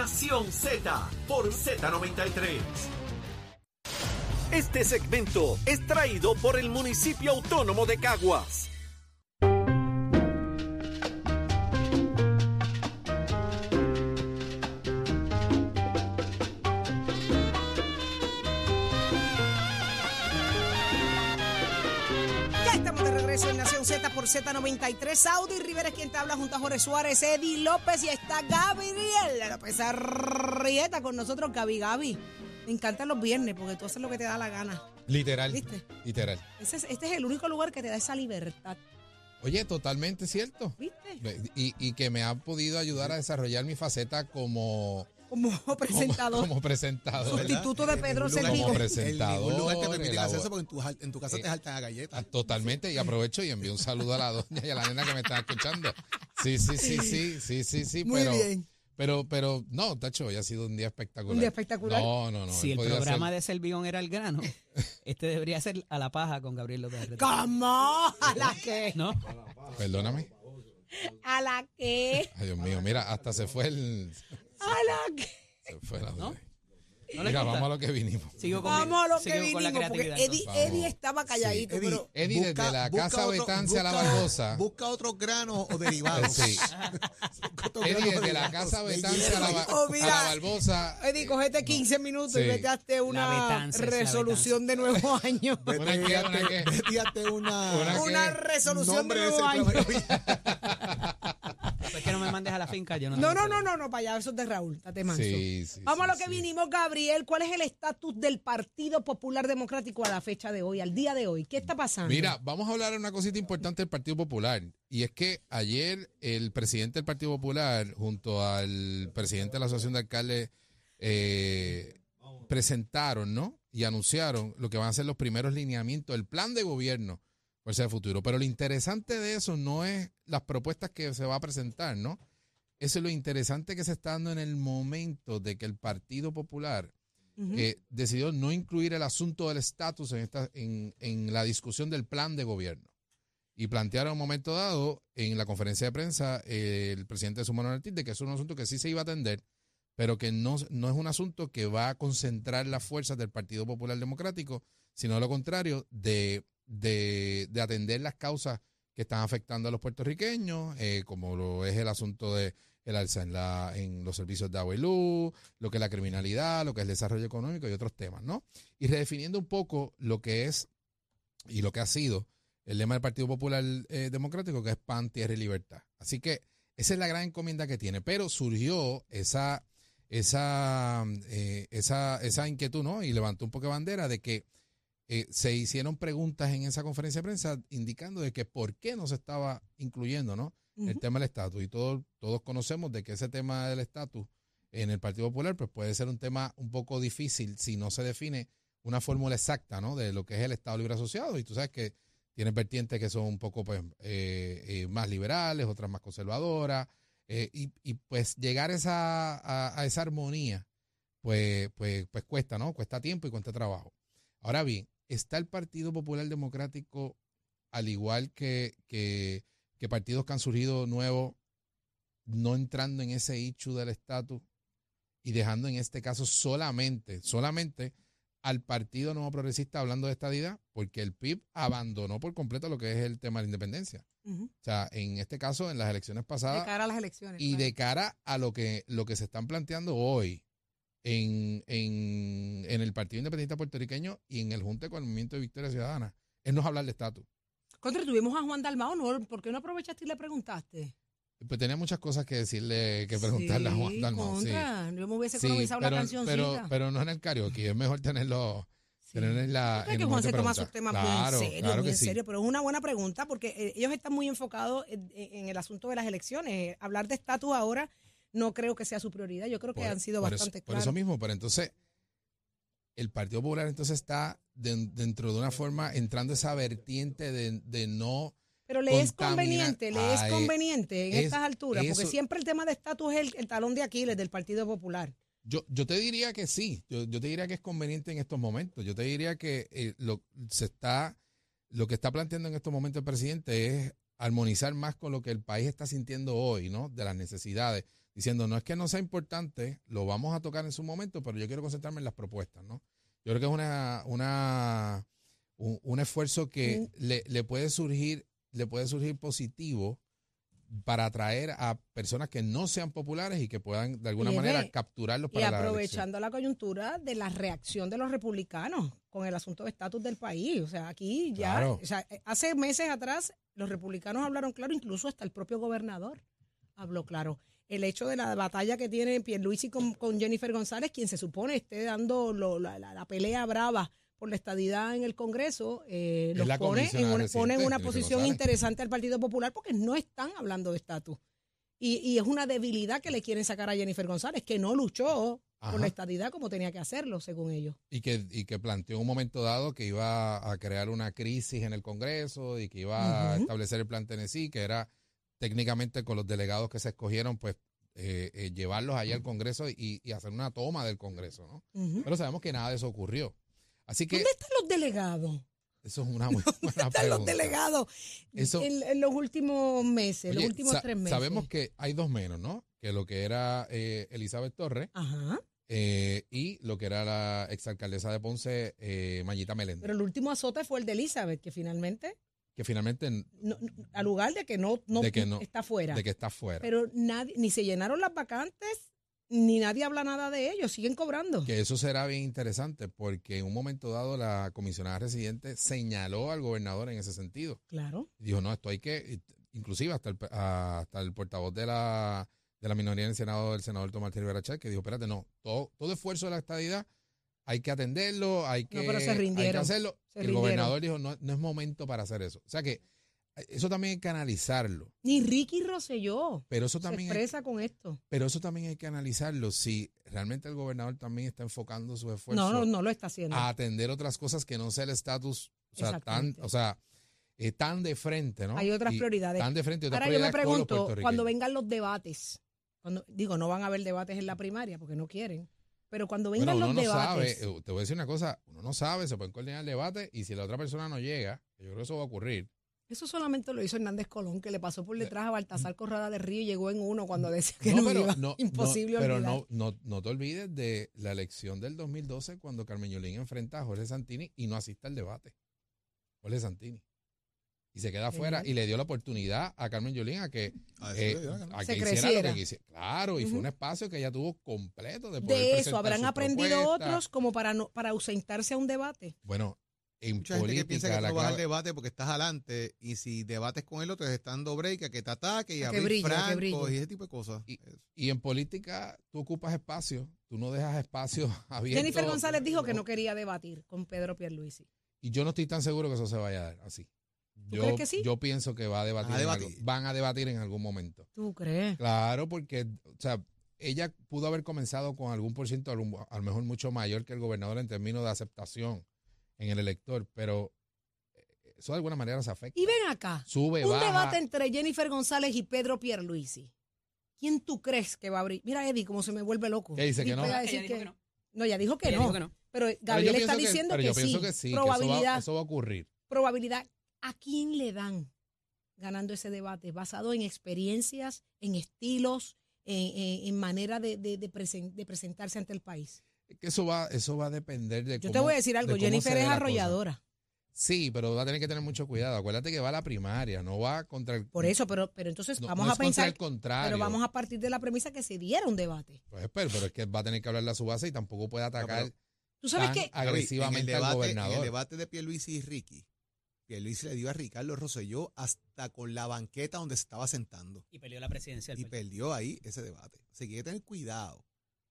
Nación Z por Z93. Este segmento es traído por el municipio autónomo de Caguas. Z por Z93. Saudi Rivera es quien te habla junto a Jorge Suárez, Eddie López y está Gabriel López Arrieta con nosotros, Gaby Gaby. Me encantan los viernes porque tú haces lo que te da la gana. Literal. ¿Viste? Literal. Ese es- este es el único lugar que te da esa libertad. Oye, totalmente cierto. ¿Viste? Y, y que me ha podido ayudar a desarrollar mi faceta como, Como presentador. como presentador. ¿verdad? Sustituto de Pedro En Servigo. Como En presentador. ningún lugar te permiten hacer eso porque en tu, en casa Eh, te saltan a galletas. Ah, Totalmente, y aprovecho y envío un saludo a la doña y a la nena que me está escuchando. Sí, sí, sí, sí, sí, sí, sí, Muy pero, bien. pero, pero, no, Tacho, hoy ha sido un día espectacular. Un día espectacular. No, no, no. Si el programa hacer- de Servión era el grano, este debería ser a la paja con Gabriel López. ¿Cómo? ¿A la qué? ¿No? Perdóname. ¿A la qué? Ay, Dios mío, mira, hasta se fue el... ¿A la qué? Se fue la ¿No? ¿No Mira, vamos a lo que vinimos. Sigo con, Vamos a lo que con la vinimos, porque. Eddie. Eddie estaba calladito, Eddie, pero... Eddie, desde la casa otro- Betancia a la Barbosa. Busca otros granos o derivados. Sí. Eddie, desde la casa de Betancia a la, Oh, a la Barbosa. Eddie, cogete 15 minutos y vete una resolución de nuevo año. Vete ¿Una ¿Una resolución de nuevo año. Programa. Es que no me mandes a la finca, yo no No, no, no, problema. no, no, para allá, eso es de Raúl, date manso. Sí, sí, Vamos sí, a lo que sí. vinimos, Gabriel. ¿Cuál es el estatus del Partido Popular Democrático a la fecha de hoy, al día de hoy? ¿Qué está pasando? Mira, vamos a hablar de una cosita importante del Partido Popular. Y es que ayer el presidente del Partido Popular, junto al presidente de la Asociación de Alcaldes, eh, presentaron, ¿no? Y anunciaron lo que van a ser los primeros lineamientos del plan de gobierno por ese futuro. Pero lo interesante de eso no es las propuestas que se va a presentar, ¿no? Eso es lo interesante que se está dando en el momento de que el Partido Popular eh, decidió no incluir el asunto del estatus en, esta, en, en la discusión del plan de gobierno. Y plantearon en un momento dado, en la conferencia de prensa, eh, el presidente de Sumano Ortiz, de que es un asunto que sí se iba a atender, pero que no, no es un asunto que va a concentrar las fuerzas del Partido Popular Democrático, sino lo contrario, de, de, de atender las causas que están afectando a los puertorriqueños, eh, como lo es el asunto de el alza en, la, en los servicios de agua y luz, lo que es la criminalidad, lo que es el desarrollo económico y otros temas, ¿no? Y redefiniendo un poco lo que es y lo que ha sido el lema del Partido Popular eh, Democrático, que es pan, tierra y libertad. Así que esa es la gran encomienda que tiene. Pero surgió esa, esa, eh, esa, esa inquietud, ¿no? Y levantó un poco de bandera de que eh, se hicieron preguntas en esa conferencia de prensa indicando de que por qué no se estaba incluyendo, ¿no? el tema del estatus. Y todos, todos conocemos de que ese tema del estatus en el Partido Popular pues puede ser un tema un poco difícil si no se define una fórmula exacta ¿no? de lo que es el Estado Libre Asociado. Y tú sabes que tiene vertientes que son un poco pues, eh, eh, más liberales, otras más conservadoras. y, y, pues llegar esa, a, a esa armonía pues, pues, pues cuesta, ¿no? Cuesta tiempo y cuesta trabajo. Ahora bien, ¿está el Partido Popular Democrático al igual que, que, que partidos que han surgido nuevos, no entrando en ese hecho del estatus y dejando en este caso solamente, solamente al Partido Nuevo Progresista hablando de estadidad, porque el PIB abandonó por completo lo que es el tema de la independencia. O sea, en este caso, en las elecciones De pasadas, cara a las elecciones. y claro. de cara a lo que, lo que se están planteando hoy en, en, en el Partido Independiente Puertorriqueño y en el Junte con el Movimiento de Victoria Ciudadana, es no hablar de estatus. Contra, tuvimos a Juan Dalmao, ¿no? ¿Por qué no aprovechaste y le preguntaste? Pues tenía muchas cosas que decirle, que preguntarle a Juan Sí, Dalmau. Sí, contra. Yo me hubiese Sí, economizado la pero, cancioncita. pero, pero no en el karaoke, es mejor tenerlo, Sí. en la. Que Juan se toma sus temas claro, muy en serio, claro muy en sí. serio, pero es una buena pregunta porque eh, ellos están muy enfocados en, en el asunto de las elecciones. Eh, Hablar de estatus ahora no creo que sea su prioridad. Yo creo que Por- han sido por eso- bastante Por claros. eso mismo, pero entonces, el Partido Popular entonces está den- dentro de una forma entrando esa vertiente de, de no. Pero le es conveniente, le es conveniente en es- estas alturas, porque siempre el tema de estatus es el, el talón de Aquiles del Partido Popular. Yo, yo te diría que sí, yo, yo te diría que es conveniente en estos momentos. Yo te diría que eh, lo, se está, lo que está planteando en estos momentos el presidente es armonizar más con lo que el país está sintiendo hoy, ¿no? De las necesidades, diciendo, no es que no sea importante, lo vamos a tocar en su momento, pero yo quiero concentrarme en las propuestas, ¿no? Yo creo que es una, una, un, un esfuerzo que le, le puede surgir, le puede surgir positivo para atraer a personas que no sean populares y que puedan de alguna Y es manera capturarlos Y para elección. aprovechando la coyuntura de la reacción de los republicanos con el asunto de estatus del país. O sea, aquí ya, Claro. o sea, hace meses atrás los republicanos hablaron claro, incluso hasta el propio gobernador habló claro. El hecho de la batalla que tiene Pierluisi con, con Jennifer González, quien se supone esté dando lo- la, la- la pelea brava por la estadidad en el Congreso, eh, los pone en una, pone en residente, una Jennifer posición González. interesante al Partido Popular porque no están hablando de estatus. Y, y es una debilidad que le quieren sacar a Jennifer González, que no luchó Ajá. por la estadidad como tenía que hacerlo, según ellos. Y que, y que planteó en un momento dado que iba a crear una crisis en el Congreso y que iba a establecer el plan Tennessee, que era técnicamente con los delegados que se escogieron, pues eh, eh, llevarlos allá al Congreso y, y hacer una toma del Congreso, ¿no? Pero sabemos que nada de eso ocurrió. Así que ¿Dónde están los delegados? eso es una muy buena ¿Dónde están los delegados Eso- en, en los últimos meses, los Oye, últimos sa- tres meses? Sabemos que hay dos menos, ¿no? Que lo que era eh, Elizabeth Torres Ajá. eh, y lo que era la exalcaldesa de Ponce, eh, Mayita Meléndez, Pero el último azote fue el de Elizabeth, que finalmente, que finalmente no- al lugar de que no, no, De que no- está fuera. de que está fuera. Pero nadie, ni se llenaron las vacantes, ni nadie habla nada de ellos, siguen cobrando. Que eso será bien interesante porque en un momento dado la comisionada residente señaló al gobernador en ese sentido. Claro. Dijo, no, esto hay que, inclusive hasta el, hasta el portavoz de la, de la minoría en el Senado, el senador Tomás Rivera Chat, que dijo, espérate, no, todo, todo esfuerzo de la estadidad hay que atenderlo, hay que, pero se hay que rindieron, hacerlo. se el rindieron. gobernador dijo, no, no es momento para hacer eso. O sea que eh, eso también hay que analizarlo. Ni Ricky Rosselló Pero eso se también hay- expresa con esto. pero eso también hay que analizarlo. Si realmente el gobernador también está enfocando su esfuerzo No, no, no lo está haciendo. a atender otras cosas que no sea el estatus, o sea, tan, o sea, eh, tan de frente, ¿no? Hay otras Y prioridades. Tan de frente, otras Ahora yo me pregunto, cuando vengan los debates, cuando digo, no van a haber debates en la primaria porque no quieren, pero cuando vengan bueno, uno los no debates, sabe, eh, te voy a decir una cosa, uno no sabe, se pueden coordinar el debate y si la otra persona no llega, yo creo que eso va a ocurrir, eso solamente lo hizo Hernández Colón, que le pasó por detrás a Baltasar Corrada de Río y llegó en uno cuando decía que no, pero iba. no, Imposible no, pero olvidar. no, no, no te olvides de la elección del 2012 cuando Carmen Yulín enfrenta a Jorge Santini y no asiste al debate. Jorge Santini. Y se queda afuera Ujú. y le dio la oportunidad a Carmen Yulín a que, A eh, a que hiciera lo creciera. que quisiera. Claro, y fue un espacio que ella tuvo completo de poder de eso habrán aprendido otros como para no, para ausentarse a un debate. Bueno, en Mucha gente que piensa política que la tú vas al debate porque estás adelante y si debates con el otro te están dando break, a que te ataque y A a que brille, brille. y ese tipo de cosas. Y-. Y en política tú ocupas espacio, tú no dejas espacio abierto. Jennifer González dijo que no quería debatir con Pedro Pierluisi. Y yo no estoy tan seguro que eso se vaya a dar así. Yo, crees que sí? yo pienso que va a debatir, Van a en debatir. algo- van a debatir en algún momento. ¿Tú crees? Claro, porque, o sea, ella pudo haber comenzado con algún por ciento, a lo mejor mucho mayor que el gobernador en términos de aceptación en el elector, pero eh, eso de alguna manera se afecta. Y ven acá, Sube, un baja. debate entre Jennifer González y Pedro Pierluisi. ¿Quién tú crees que va a abrir? Mira, Eddie, cómo se me vuelve loco. ¿Qué dice, que no? Ella dijo que- que no. No, ella dijo que, no. dijo que no. Pero Gabriel está pienso que- diciendo pero que, yo sí. pienso que sí, que eso va- probabilidad, eso va a ocurrir. probabilidad. ¿A quién le dan ganando ese debate? Basado en experiencias, en estilos, en, en- en manera de, de- de presen- de presentarse ante el país. Que eso va, eso va a depender de Yo cómo, te voy a decir de algo, Jennifer es arrolladora. Sí, pero va a tener que tener mucho cuidado. Acuérdate que va a la primaria, no va contra el. Por eso, pero, pero entonces no- vamos no a es contra pensar, el contrario. pero vamos a partir de la premisa que se diera un debate. Pues, pero, pero es que va a tener que hablarle a su base y tampoco puede atacar pero- Tú sabes tan que agresivamente en el al debate, gobernador. En el debate de Pierluisi y Ricky, Pierluisi le dio a Ricardo Rosselló hasta con la banqueta donde se estaba sentando. Y perdió la presidencia del Y perdió ahí ese debate. Así que hay que tener cuidado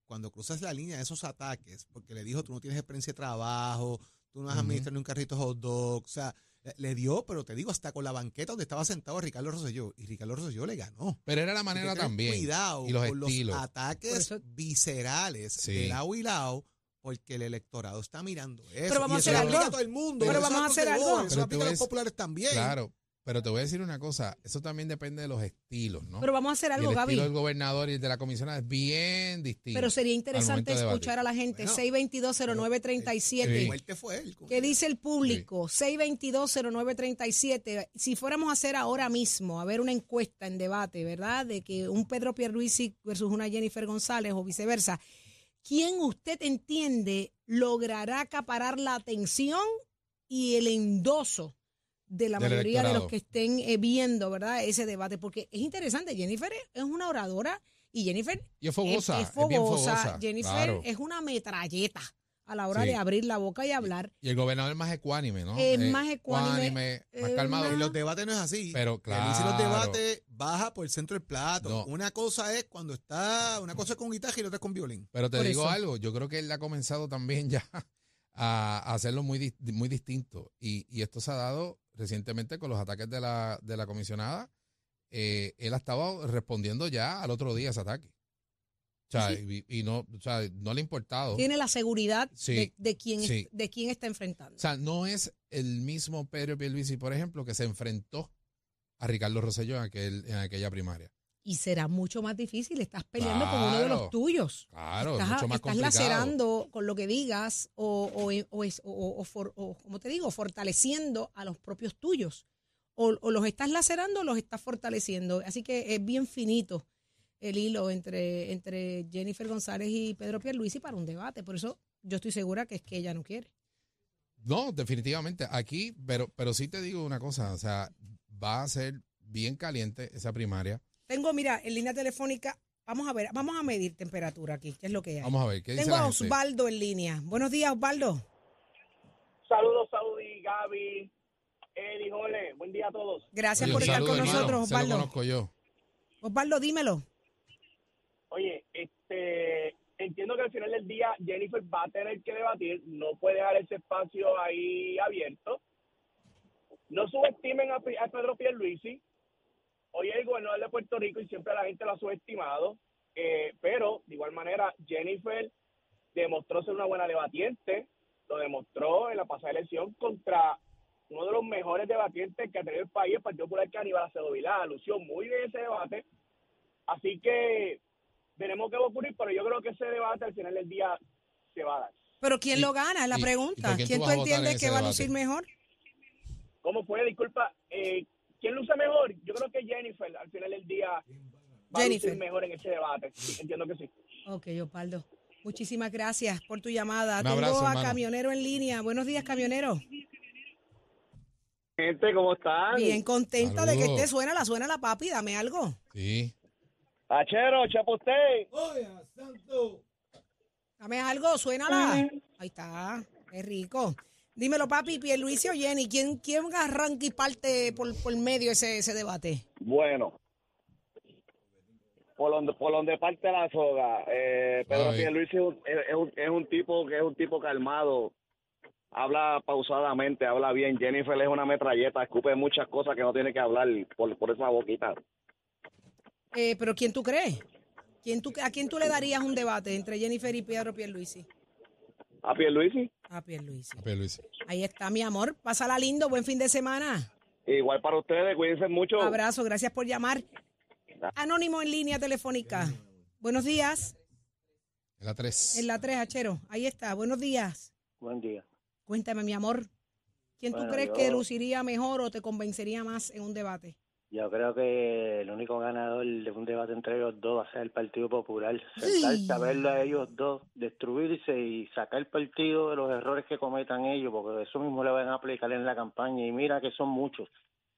cuando cruzas la línea de esos ataques, porque le dijo, tú no tienes experiencia de trabajo, tú no has Ujú. administrado ni un carrito hot dog, o sea, le- dio, pero te digo, hasta con la banqueta donde estaba sentado Ricardo Rosselló, y Ricardo Rosselló le ganó. Pero era la que manera también. Cuidado y los con estilos. los ataques eso- viscerales Sí. de lado y lado, porque el electorado está mirando eso. Pero vamos y a hacer algo. aplica a todo el mundo. Pero vamos a hacer algo. Eso aplica a los decir- populares también. Claro. pero te voy a decir una cosa, eso también depende de los estilos, ¿no? Pero vamos a hacer Y algo, el Gaby. estilo del gobernador y el de la comisionada es bien distinto. Pero sería interesante escuchar a la gente. Bueno, 6220937. Sí. Fuerte fue él. ¿Qué dice el público? 6220937. Si fuéramos a hacer ahora mismo, a ver una encuesta en debate, ¿verdad? De que un Pedro Pierluisi versus una Jennifer González o viceversa, ¿quién usted entiende logrará acaparar la atención y el endoso de la Del mayoría de los que estén eh, viendo, ¿verdad? Ese debate, porque es interesante. Jennifer es una oradora y Jennifer Y es fogosa, es, es, es bien fogosa. fogosa. Jennifer claro. es una metralleta a la hora Sí. de abrir la boca y hablar. Y el gobernador es más ecuánime, ¿no? Es Eh, más ecuánime, más calmado. más- En los debates no es así. Pero Pierluisi en los claro. debates baja por el centro del plato. No. Una cosa es cuando está, una cosa es con guitarra y la otra es con violín. Pero te Por digo eso. algo, yo creo que él ha comenzado también ya a, a hacerlo muy, muy distinto. Y, y esto se ha dado recientemente con los ataques de la, de la comisionada. Eh, él ha estado respondiendo ya al otro día ese ataque. O sea, y, y no, o sea, no le ha importado. Tiene la seguridad Sí, de, de quién, es- de quién está enfrentando. O sea, no es el mismo Pedro Pierluisi, por ejemplo, que se enfrentó a Ricardo Rosselló en, aquel, en aquella primaria. y será mucho más difícil. Estás peleando con uno de los Claro. tuyos. Claro, es estás mucho más estás complicado. lacerando con lo que digas o, o, o, es- o- o for- o, como te digo, fortaleciendo a los propios tuyos. O, o los estás lacerando o los estás fortaleciendo. Así que es bien finito el hilo entre, entre Jennifer González y Pedro Pierluisi para un debate. Por eso yo estoy segura que es que ella no quiere. No, definitivamente. Aquí, pero, pero sí te digo una cosa, o sea, va a ser bien caliente esa primaria. Tengo, mira, en línea telefónica, vamos a ver, vamos a medir temperatura aquí, ¿qué es lo que hay? Vamos a ver, ¿qué dice Tengo a gente? Osvaldo en línea. Buenos días, Osvaldo. Saludos, Saudi, Gaby, Eddie, Jole. Buen día a todos. Gracias Oye, por estar saludo, con hermano, nosotros, Se lo Osvaldo. conozco yo. Osvaldo, dímelo. Oye, este, entiendo que al final del día Jennifer va a tener que debatir, no puede dejar ese espacio ahí abierto. No subestimen a, Pedro Pierluisi. Hoy es el gobernador de Puerto Rico y siempre la gente lo ha subestimado. Eh, pero, de igual manera, Jennifer demostró ser una buena debatiente. Lo demostró en la pasada elección contra uno de los mejores debatientes que ha tenido el país, el Partido Popular, que Aníbal Acevedo Vilá. Lució muy bien ese debate. Así que veremos qué va a ocurrir, pero yo creo que ese debate al final del día se va a dar. Pero ¿quién Y- lo gana? Es la pregunta. quién ¿Quién tú tú entiendes que va a lucir mejor? ¿Cómo fue? Disculpa, eh, ¿quién luce mejor? Yo creo que Jennifer al final del día va Jennifer. a lucir mejor en ese debate. Entiendo que sí. Ok, Osvaldo. Muchísimas gracias por tu llamada. Un Tengo abrazo, a hermano. Camionero en línea. Buenos días, Camionero. Gente, ¿cómo están? Bien contenta de que esté suena la suena la papi. Dame algo. Sí. Achero, chapote. Dame algo, suénala. Ahí está. Es rico. Dímelo, papi, Pierluisi o Jenny. ¿Quién, quién arranca y parte por, por medio ese, ese debate? Bueno, por donde, por donde parte la soga, eh, Pedro Ay. Pierluisi es un, es un, es un tipo que es un tipo calmado, habla pausadamente, habla bien. Jennifer es una metralleta, escupe muchas cosas que no tiene que hablar por, por esa boquita. Eh, ¿Pero quién tú crees? ¿Quién tú, ¿A quién tú le darías un debate entre Jennifer y Pedro Pierluisi? ¿A Pierluisi? A Pierluisi. A Pierluisi. Ahí está, mi amor. Pásala lindo. Buen fin de semana. Igual para ustedes, cuídense mucho. Abrazo. Gracias por llamar. Anónimo en línea telefónica. Buenos días. En la 3. En la 3, Achero. Ahí está. Buenos días. Buen día. Cuéntame, mi amor. ¿Quién tú Bueno, crees yo- que luciría mejor o te convencería más en un debate? Yo creo que el único ganador de un debate entre ellos dos va a ser el Partido Popular. Sentarse a verlo a ellos dos destruirse y sacar partido de los errores que cometan ellos, porque eso mismo le van a aplicar en la campaña. Y mira que son muchos.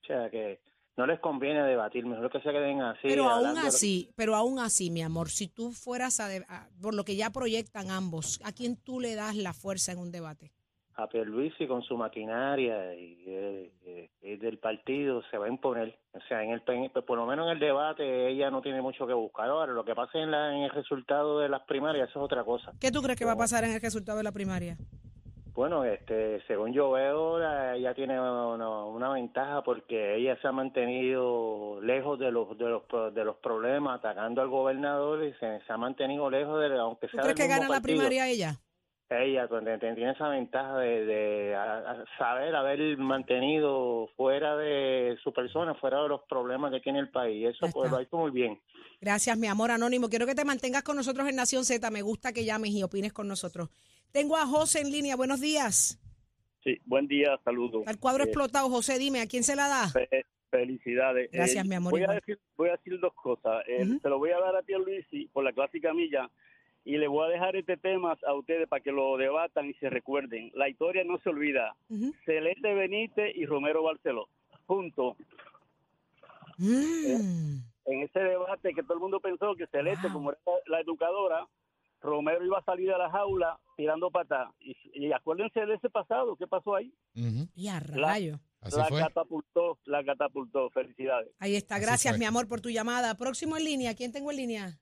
O sea que no les conviene debatir, mejor que se queden así. pero aún de así, pero aún así, mi amor, si tú fueras a, de- a- por lo que ya proyectan ambos, ¿a quién tú le das la fuerza en un debate? A Pierluisi con su maquinaria y, eh, eh, del partido se va a imponer. O sea, en el por lo menos en el debate ella no tiene mucho que buscar. Ahora, lo que pase en, la, en el resultado de las primarias eso es otra cosa. ¿Qué tú crees que va a pasar en el resultado de la primaria? Bueno, este, según yo veo, la- ella tiene una, una ventaja porque ella se ha mantenido lejos de los de los de los problemas, atacando al gobernador y se, se ha mantenido lejos de, aunque ¿Tú sea crees del que mismo gana la primaria ella? Ella te- te- tiene esa ventaja de, de a- a saber haber mantenido fuera de su persona, fuera de los problemas que tiene el país. Eso pues lo ha hecho muy bien. Gracias, mi amor anónimo. Quiero que te mantengas con nosotros en Nación Z. Me gusta que llames y opines con nosotros. Tengo a José en línea. Buenos días. Sí, buen día, saludos. Al cuadro Eh, explotado, José, dime, ¿a quién se la da? fe- felicidades. Gracias, Eh, mi amor, Voy a, decir, voy a decir dos cosas. Eh. Se lo voy a dar a ti, Luisi, por la clásica milla, y le voy a dejar este tema a ustedes para que lo debatan y se recuerden. La historia no se olvida. Celeste Benítez y Romero Barceló. Punto. Mm. En ese debate que todo el mundo pensó que Celeste, Wow. como era la educadora, Romero iba a salir a la jaula tirando patas. Y, y acuérdense de ese pasado, ¿qué pasó ahí? Y a La- rayo. Así la fue. catapultó, la catapultó. Felicidades. Ahí está. Gracias, mi amor, por tu llamada. Próximo en línea. ¿Quién tengo en línea?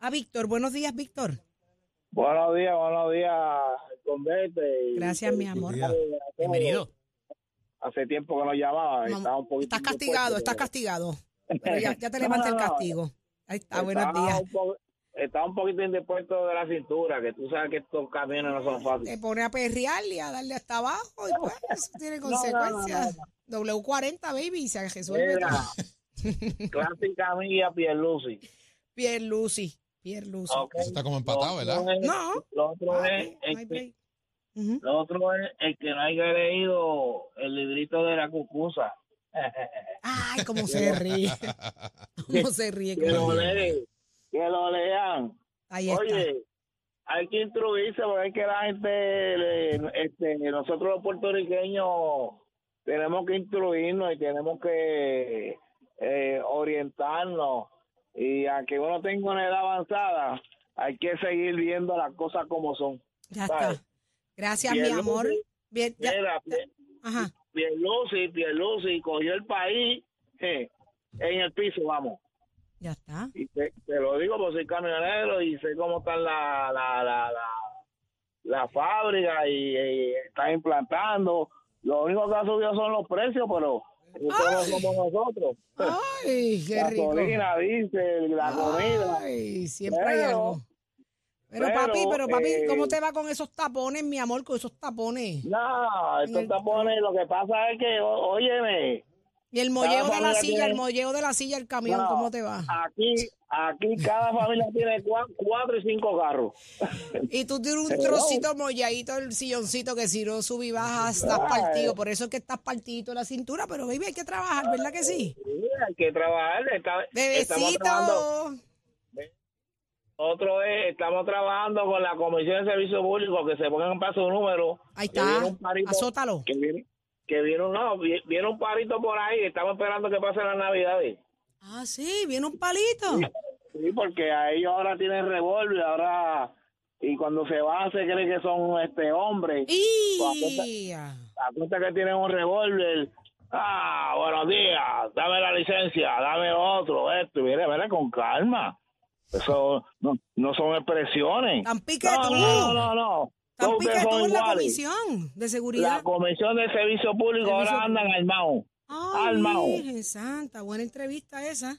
A Víctor. Buenos días, Víctor. Buenos días, buenos días, convete. y Gracias, mi amor. Bienvenido. Hace tiempo que no llamaba, estaba un poquito Estás castigado, estás castigado. Pero ya, ya te No, levanté el castigo. Ahí está, buenos días. un Estaba un poquito indispuesto de la cintura, que tú sabes que estos camiones no son Te fáciles. pone a perrear y a darle hasta abajo y pues eso tiene No, no, no, consecuencias. W40, baby, y se resuelve Mira, todo. clásica mía, Eso está como empatado, Lo ¿verdad? otro es- No. Lo otro Ah, es el que- lo otro es el que no haya leído el librito de la cucusa. Ay, cómo se ríe. Cómo se ríe. que lo lean, que lo lean. Ahí está. Oye, hay que instruirse porque hay que la gente, le- este, nosotros los puertorriqueños tenemos que instruirnos y tenemos que eh, orientarnos y aunque uno tenga una edad avanzada, hay que seguir viendo las cosas como son. Ya ¿sabes? está. Gracias, mi amor. Bien, ya- Pie- Ajá. Pierluisi, Pierluisi cogió el país eh, en el piso, vamos. Ya está. Y te, te lo digo porque soy camionero y sé cómo están la, la, la, la, la fábrica y, y están implantando. Lo único que ha subido son los precios, pero eso no somos nosotros. Ay, qué rico. Gasolina, diésel, la comida. Ay, siempre hay Pero- algo. Pero, pero, papi, pero papi, eh, ¿cómo te va con esos tapones, mi amor, con esos tapones? No, estos el- tapones, lo que pasa es que, óyeme, Y el molleo de la silla, tiene- el molleo de la silla, el camión, No, ¿cómo te va? aquí, aquí cada familia tiene cua- cuatro y cinco carros. Y tú tienes un trocito molladito, el silloncito que si no subí baja, estás Ay. partido. Por eso es que estás partidito de la cintura, pero baby, hay que trabajar, ¿verdad que sí? Sí, hay que trabajar. está-. Bebecito. Otro es, estamos trabajando con la Comisión de Servicio Público que se pongan para su número. Ahí que está. viene un parito- Azótalo. Que viene, que viene, un- no, vi- viene un parito por ahí. Estamos esperando que pasen las navidades. Ah, sí, viene un palito. Sí, porque a ellos ahora tienen revólver, ahora y cuando se van se cree que son este hombres. Y... La cuenta que tienen un revólver. Ah, buenos días, dame la licencia, dame otro, esto, mire, mire, con calma. Eso no, no son expresiones. Tan No, no, no, no. Tan Todos en la iguales. comisión de La seguridad. Comisión de Servicio Público Servicio ahora andan armados. Ay, armado. Virgen Santa, buena entrevista esa.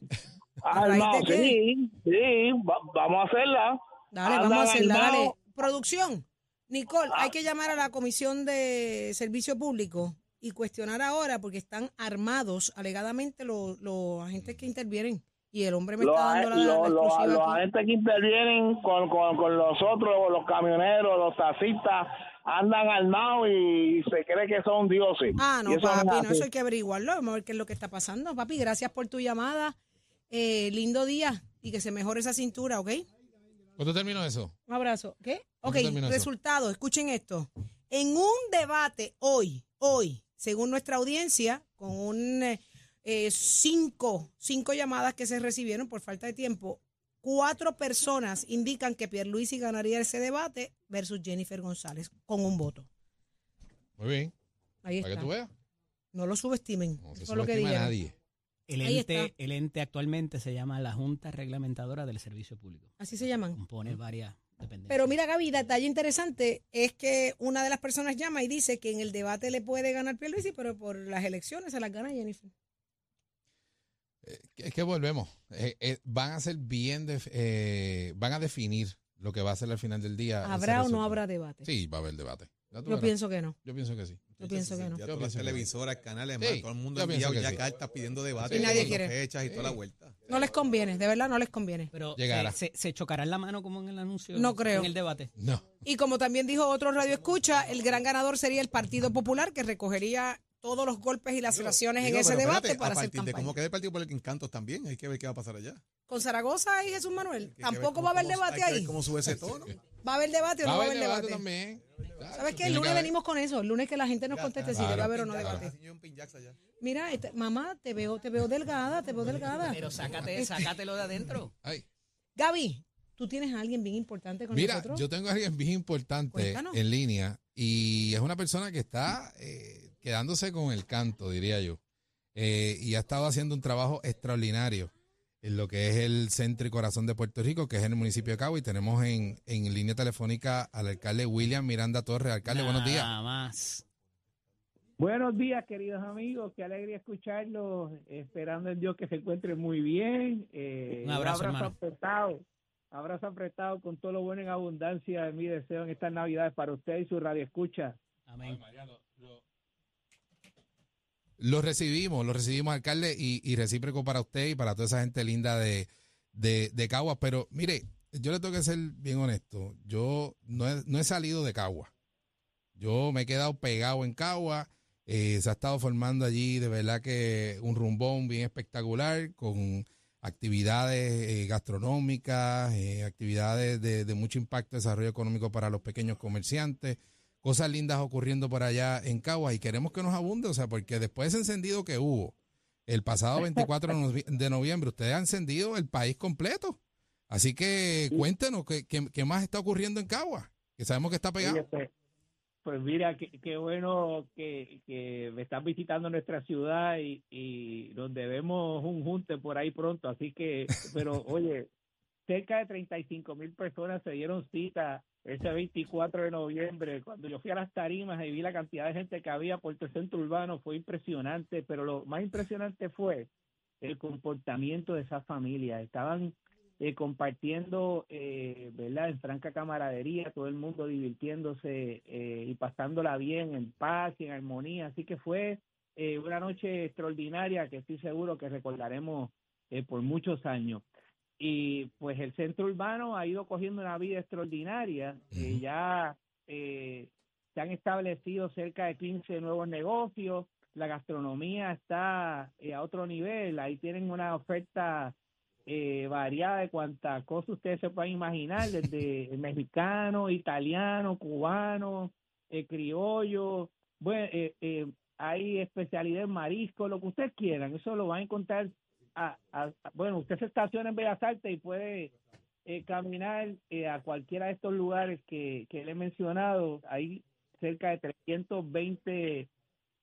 ¿A raíz Armados, qué? sí, sí, va- vamos a hacerla. Dale, Andan vamos a hacerla, dale. armados. Producción. Nicole, hay que llamar a la Comisión de Servicio Público y cuestionar ahora porque están armados alegadamente los, los agentes que intervienen. Y el hombre me Los, está dando la, los- la los- exclusiva los agentes que intervienen con, con, con los otros, los camioneros, los taxistas, andan armados y se cree que son dioses. Ah, no, eso es papi, no, eso hay que averiguarlo. Vamos a ver qué es lo que está pasando. Papi, gracias por tu llamada. Eh, lindo día y que se mejore esa cintura, ¿ok? ¿Cuándo terminó eso? Un abrazo. ¿Qué? Ok, resultado, escuchen esto. En un debate hoy, hoy, según nuestra audiencia, con un eh, eh, cinco, cinco llamadas que se recibieron por falta de tiempo, cuatro personas indican que Pierluisi ganaría ese debate versus Jennifer González con un voto. Muy bien. Ahí Para que está. tú veas. No lo subestimen. No se Eso es lo que a nadie. El Ahí ente, está. el ente actualmente se llama la Junta Reglamentadora del Servicio Público. Así se llaman. Compone varias dependencias. Pero mira, Gaby, detalle interesante es que una de las personas llama y dice que en el debate le puede ganar Pierluisi, pero por las elecciones se las gana Jennifer. Eh, Es que volvemos. Eh, eh, van a ser bien, def- eh, van a definir lo que va a ser al final del día. ¿Habrá o no habrá debate? Sí, va a haber debate. Yo verás. pienso que no. Yo pienso que sí. Yo pienso que no. Ya Yo las que televisoras, canales, Sí, todo el mundo enviado que ya sí. cartas pidiendo debate, Y nadie quiere. fechas y toda la vuelta. No les conviene, de verdad no les conviene. Pero Llegará. eh, se, se chocarán la mano como en el anuncio. No creo. En el debate. No. Y como también dijo otro radio escucha, el gran ganador sería el Partido Popular, que recogería todos los golpes y laceraciones en Digo, ese pero debate espérate, para a hacer partir de campaña. cómo quede el Partido Popular en Cantos también, hay que ver qué va a pasar allá. Con Zaragoza y Jesús Manuel. Que Tampoco cómo- va a haber debate ahí. cómo sube ese tono. ¿Va a haber debate o Va no a va a haber debate también. ¿Sabes qué? El lunes venimos con eso. El lunes que la gente nos conteste si debe haber o no Claro. debate. Mira, este- mamá, te veo, te veo delgada, te veo delgada. Pero sácate, sácatelo de adentro. Ay. Gaby, tú tienes a alguien bien importante con Mira, nosotros. yo tengo a alguien bien importante Cuéntanos. en línea y es una persona que está eh, quedándose con el canto, diría yo. Eh, y ha estado haciendo un trabajo extraordinario en lo que es el centro y corazón de Puerto Rico, que es en el municipio de Cabo. Y tenemos en, en línea telefónica al alcalde William Miranda Torres. Alcalde, buenos días. Nada más. Buenos días, queridos amigos. Qué alegría escucharlos. Esperando en Dios que se encuentren muy bien. Eh, Un abrazo, hermano. apretado. Abrazo apretado con todo lo bueno en abundancia de mi deseo en estas Navidades para usted y su radio escucha. Amén. Lo recibimos, lo recibimos, alcalde, y, y recíproco para usted y para toda esa gente linda de, de, de Caguas. Pero mire, yo le tengo que ser bien honesto. Yo no he, no he salido de Caguas. Yo me he quedado pegado en Caguas. Eh, se ha estado formando allí de verdad que un rumbón bien espectacular con actividades eh, gastronómicas, eh, actividades de, de mucho impacto de desarrollo económico para los pequeños comerciantes cosas lindas ocurriendo por allá en Caguas y queremos que nos abunde, o sea, porque después de ese encendido que hubo el pasado 24 de novi- de noviembre, ustedes han encendido el país completo. Así que cuéntenos qué, qué- qué más está ocurriendo en Caguas, que sabemos que está pegado. Oye, pues, pues mira, qué, qué bueno que, que me están visitando nuestra ciudad y, y nos debemos un junte por ahí pronto. Así que, pero oye, cerca de 35 mil personas se dieron cita ese 24 de noviembre. Cuando yo fui a las tarimas y vi la cantidad de gente que había por el centro urbano, fue impresionante. Pero lo más impresionante fue el comportamiento de esas familias. Estaban eh, compartiendo, eh, ¿verdad? En franca camaradería, todo el mundo divirtiéndose eh, y pasándola bien, en paz y en armonía. Así que fue eh, una noche extraordinaria que estoy seguro que recordaremos eh, por muchos años. Y pues el centro urbano ha ido cogiendo una vida extraordinaria. Eh, ya eh, se han establecido cerca de 15 nuevos negocios. La gastronomía está eh, a otro nivel. Ahí tienen una oferta eh, variada de cuanta cosa ustedes se puedan imaginar, desde mexicano, italiano, cubano, criollo. Bueno, eh, eh, hay especialidad en marisco, lo que ustedes quieran. Eso lo van a encontrar. A, a- bueno, usted se estaciona en Bellas Artes y puede eh, caminar eh, a cualquiera de estos lugares que, que le he mencionado. Hay cerca de 320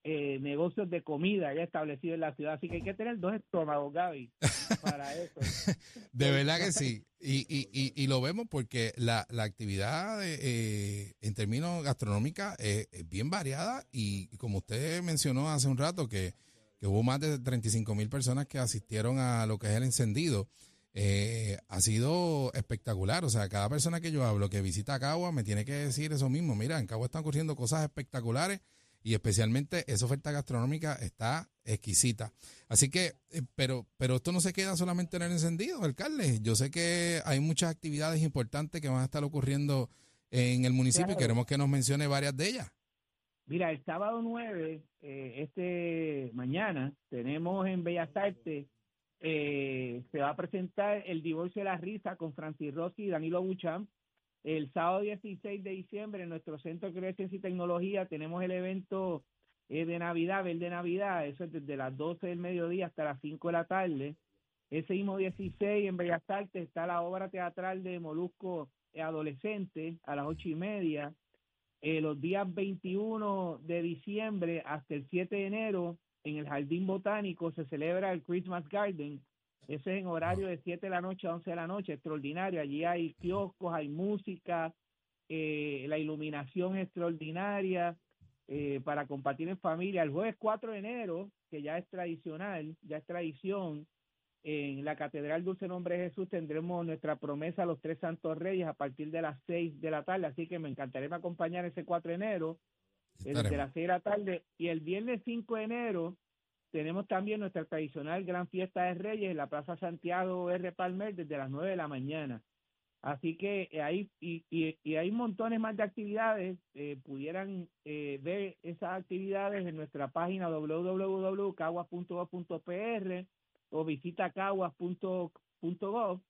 eh, negocios de comida ya establecidos en la ciudad, así que hay que tener dos estómagos, Gaby, para eso. De verdad que sí. Y, y, y, lo vemos porque la, la actividad eh, en términos gastronómicos es, es bien variada y como usted mencionó hace un rato que, que hubo más de 35 mil personas que asistieron a lo que es el encendido, eh, ha sido espectacular. O sea, cada persona que yo hablo que visita Cagua me tiene que decir eso mismo. Mira, en Cagua están ocurriendo cosas espectaculares y especialmente esa oferta gastronómica está exquisita. Así que, eh, pero, pero esto no se queda solamente en el encendido, alcalde. Yo sé que hay muchas actividades importantes que van a estar ocurriendo en el municipio y queremos que nos mencione varias de ellas. Mira, el sábado 9, eh, este mañana, tenemos en Bellas Artes, eh, se va a presentar el divorcio de la risa con Francis Rossi y Danilo Buchan. El sábado 16 de diciembre en nuestro Centro de Ciencia y Tecnología tenemos el evento eh, de Navidad, Verde Navidad, eso es desde las 12 del mediodía hasta las 5 de la tarde. Ese mismo 16 en Bellas Artes está la obra teatral de Molusco eh, Adolescente a las ocho y media. Eh, los días 21 de diciembre hasta el 7 de enero en el Jardín Botánico se celebra el Christmas Garden. Ese es en horario de 7 de la noche a 11 de la noche, extraordinario. Allí hay kioscos, hay música, eh, la iluminación extraordinaria eh, para compartir en familia. El jueves 4 de enero, que ya es tradicional, ya es tradición, En la Catedral Dulce Nombre de Jesús tendremos nuestra promesa a los tres santos reyes a partir de las 6 de la tarde, así que me encantaría acompañar ese 4 de enero eh, desde Estaremos. las 6 de la tarde. Y el viernes 5 de enero tenemos también nuestra tradicional gran fiesta de Reyes en la Plaza Santiago R. Palmer desde las 9 de la mañana. Así que eh, ahí y, y, y hay montones más de actividades. eh, pudieran eh, ver esas actividades en nuestra página www.caguas.gov.pr o visita caguas.gov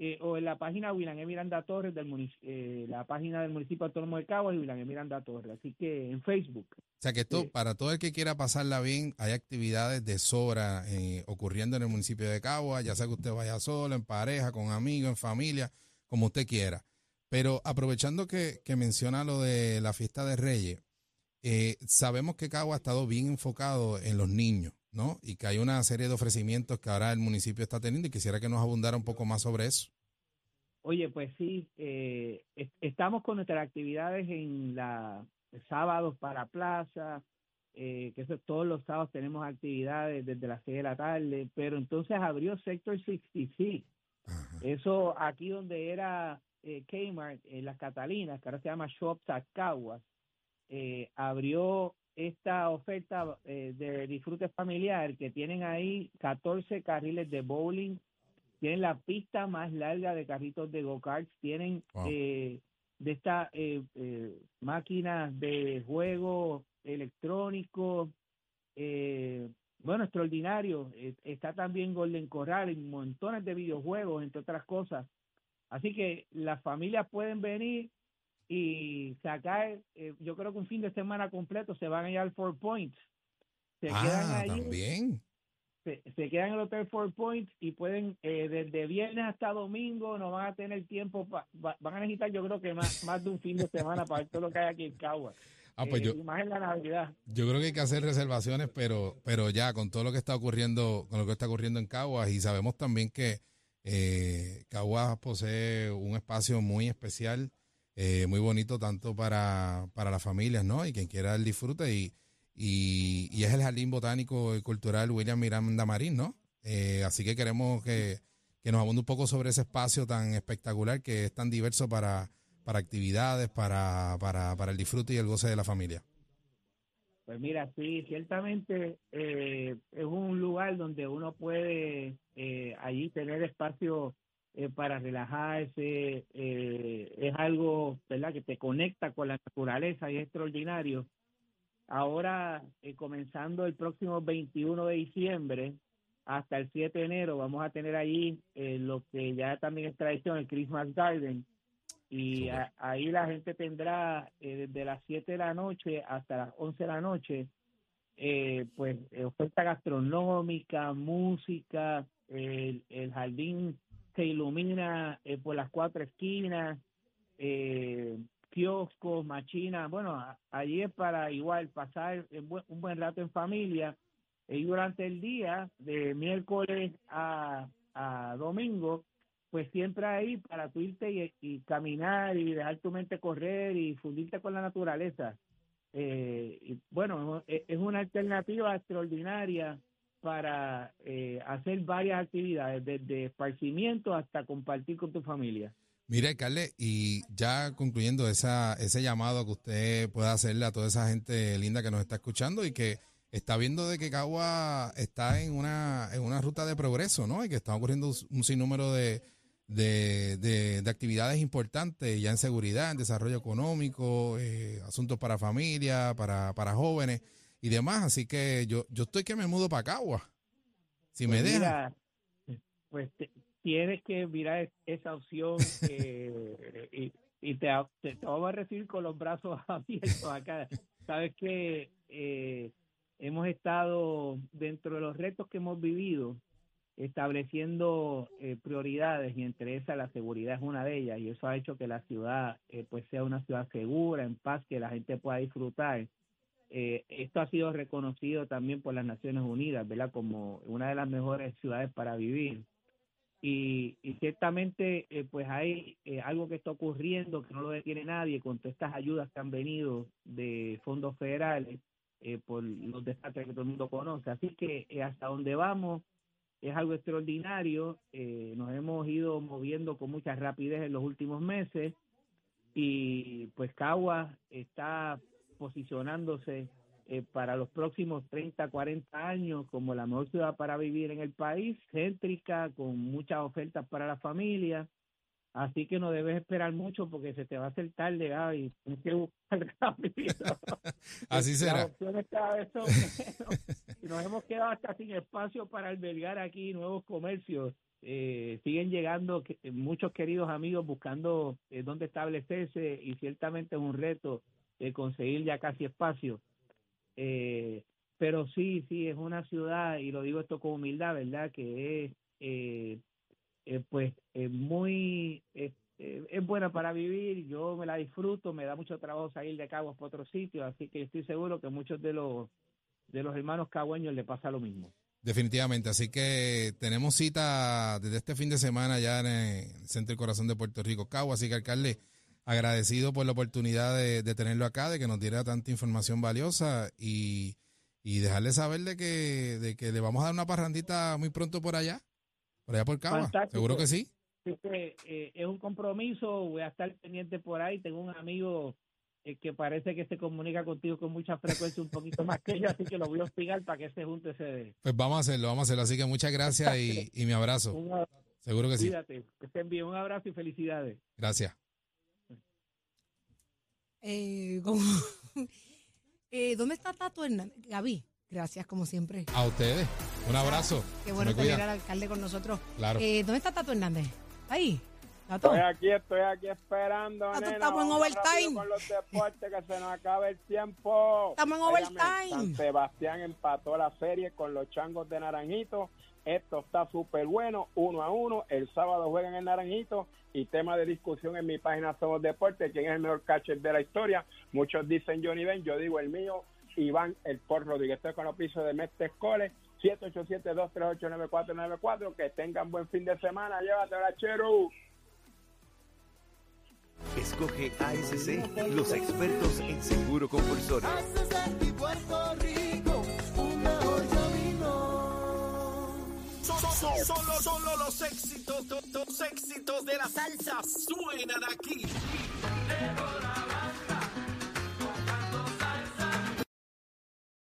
eh, o en la página William E. Miranda Torres del eh, la página del municipio autónomo de Caguas y William E. Miranda Torres. Así que en Facebook. O sea que esto, Sí. para todo el que quiera pasarla bien, hay actividades de sobra eh, ocurriendo en el municipio de Cagua, ya sea que usted vaya solo, en pareja, con amigos, en familia, como usted quiera. Pero aprovechando que, que menciona lo de la fiesta de Reyes, eh, sabemos que Cagua ha estado bien enfocado en los niños, ¿no? Y que hay una serie de ofrecimientos que ahora el municipio está teniendo y quisiera que nos abundara un poco más sobre eso. Oye, pues sí, eh, es- estamos con nuestras actividades en la sábados para plaza, eh, que eso todos los sábados tenemos actividades desde las 6 de la tarde, pero entonces abrió Sector 66. Ajá. Eso aquí donde era eh, Kmart, en las Catalinas, que ahora se llama Shops at Caguas, eh, abrió esta oferta eh, de disfrute familiar que tienen ahí 14 carriles de bowling, tienen la pista más larga de carritos de go-karts, tienen Wow. eh, de estas eh, eh, máquinas de juego electrónicos, eh, bueno, extraordinario. Eh, está también Golden Corral y montones de videojuegos, entre otras cosas. Así que las familias pueden venir y sacar, eh, yo creo que un fin de semana completo se van a ir al Four Points. Se quedan Ah, allí también. se, se quedan en el Hotel Four Points y pueden, eh, desde viernes hasta domingo, no van a tener tiempo, pa- va- van a necesitar yo creo que más, más de un fin de semana para ver todo lo que hay aquí en Cagua. Ah, pues Eh, yo, y más en la Navidad. Yo creo que hay que hacer reservaciones, pero, pero ya con todo lo que está ocurriendo, con lo que está ocurriendo en Caguas, y sabemos también que eh, Caguas posee un espacio muy especial, eh, muy bonito tanto para, para las familias, ¿no? Y quien quiera el disfrute y, y, es el Jardín Botánico y Cultural William Miranda Marín, ¿no? Eh, así que queremos que, que nos abunde un poco sobre ese espacio tan espectacular que es tan diverso para, para actividades, para, para, para el disfrute y el goce de la familia. Pues mira, sí, ciertamente eh, es un lugar donde uno puede eh, allí tener espacio eh, para relajarse, eh, es algo, ¿verdad?, que te conecta con la naturaleza y es extraordinario. Ahora, eh, comenzando el próximo 21 de diciembre hasta el 7 de enero, vamos a tener allí eh, lo que ya también es tradición, el Christmas Garden. Y a- ahí la gente tendrá desde las 7 de la noche hasta las 11 de la noche, eh, pues oferta gastronómica, música, el, el jardín se ilumina eh, por las cuatro esquinas, eh, kioscos, machinas, bueno, allí es para igual pasar un buen, rato en familia y durante el día, de miércoles a, domingo, pues siempre ahí para tú irte y, caminar y dejar tu mente correr y fundirte con la naturaleza. Eh, bueno, es una alternativa extraordinaria para eh, hacer varias actividades, desde esparcimiento hasta compartir con tu familia. Mire, alcalde, y ya concluyendo esa, ese llamado que usted pueda hacerle a toda esa gente linda que nos está escuchando y que está viendo de que Cagua está en una, en una ruta de progreso, ¿no? Y que están ocurriendo un sinnúmero de, de, de- de actividades importantes ya en seguridad, en desarrollo económico, eh, asuntos para familia, para, para jóvenes y demás. Así que yo, yo estoy que me mudo para Cagua. Si me Pues dejan. pues te- tienes que mirar esa opción eh, y, y te, te, te vamos a recibir con los brazos abiertos acá. Sabes que eh, hemos estado dentro de los retos que hemos vivido estableciendo eh, prioridades y entre esas la seguridad es una de ellas y eso ha hecho que la ciudad eh, pues sea una ciudad segura, en paz, que la gente pueda disfrutar. Eh, esto ha sido reconocido también por las Naciones Unidas, ¿verdad? Como una de las mejores ciudades para vivir. Y, y ciertamente, eh, pues hay eh, algo que está ocurriendo que no lo detiene nadie con todas estas ayudas que han venido de fondos federales eh, por los desastres que todo el mundo conoce. Así que eh, hasta donde vamos, es algo extraordinario. Eh, nos hemos ido moviendo con mucha rapidez en los últimos meses y pues Cagua está posicionándose eh, para los próximos 30, 40 años como la mejor ciudad para vivir en el país, céntrica, con muchas ofertas para la familia. Así que no debes esperar mucho porque se te va a hacer tarde ah, y tienes que buscar rápido. Así Las será. opciones cada vez son menos. Y nos hemos quedado hasta sin espacio para albergar aquí nuevos comercios. Eh, siguen llegando que- muchos queridos amigos buscando eh, dónde establecerse y ciertamente es un reto eh, conseguir ya casi espacio. Eh, pero sí, sí, es una ciudad, y lo digo esto con humildad, ¿verdad? Que es, eh, eh, pues, eh, muy, eh, eh, es buena para vivir, yo me la disfruto, me da mucho trabajo salir de Caguas para otro sitio, así que estoy seguro que muchos de los, de los hermanos cagüeños le pasa lo mismo. Definitivamente, así que tenemos cita desde este fin de semana ya en el Centro del Corazón de Puerto Rico, Cagua, así que alcalde, agradecido por la oportunidad de, de tenerlo acá, de que nos diera tanta información valiosa y, y dejarle saber de que, de que le vamos a dar una parrandita muy pronto por allá, por allá por Fantástico. seguro que sí. Eh, es un compromiso, voy a estar pendiente por ahí. Tengo un amigo eh, que parece que se comunica contigo con mucha frecuencia, un poquito más que yo, así que lo voy a hostigar para que se junte ese. Pues vamos a hacerlo, vamos a hacerlo, así que muchas gracias y, y mi abrazo, Un abrazo, seguro que sí. cuídate, que estén bien, un abrazo y felicidades. Gracias. Eh, como- eh, ¿Dónde está Tato Hernández? Gaby, gracias como siempre. A ustedes, un abrazo. Qué bueno tener al alcalde con nosotros. Claro. Eh, ¿Dónde está Tato Hernández? Ahí. Tato. Estoy aquí, estoy aquí esperando, nena. estamos en overtime. Con los deportes, que se nos acabe el tiempo. Estamos en Óigame, overtime. San Sebastián empató la serie con los changos de Naranjito. Esto está súper bueno, uno a uno. El sábado juegan en Naranjito. Y tema de discusión en mi página Somos Deportes, quién es el mejor catcher de la historia. Muchos dicen Johnny Ben, yo digo el mío, Iván El Por Rodríguez. Estoy con los pisos de Mestre Cole, 787-238-9494. Que tengan buen fin de semana. Llévatela, chero. Escoge ASC, los expertos en seguro compulsorio. Solo, solo, solo los éxitos, to- los éxitos de la salsa suenan aquí.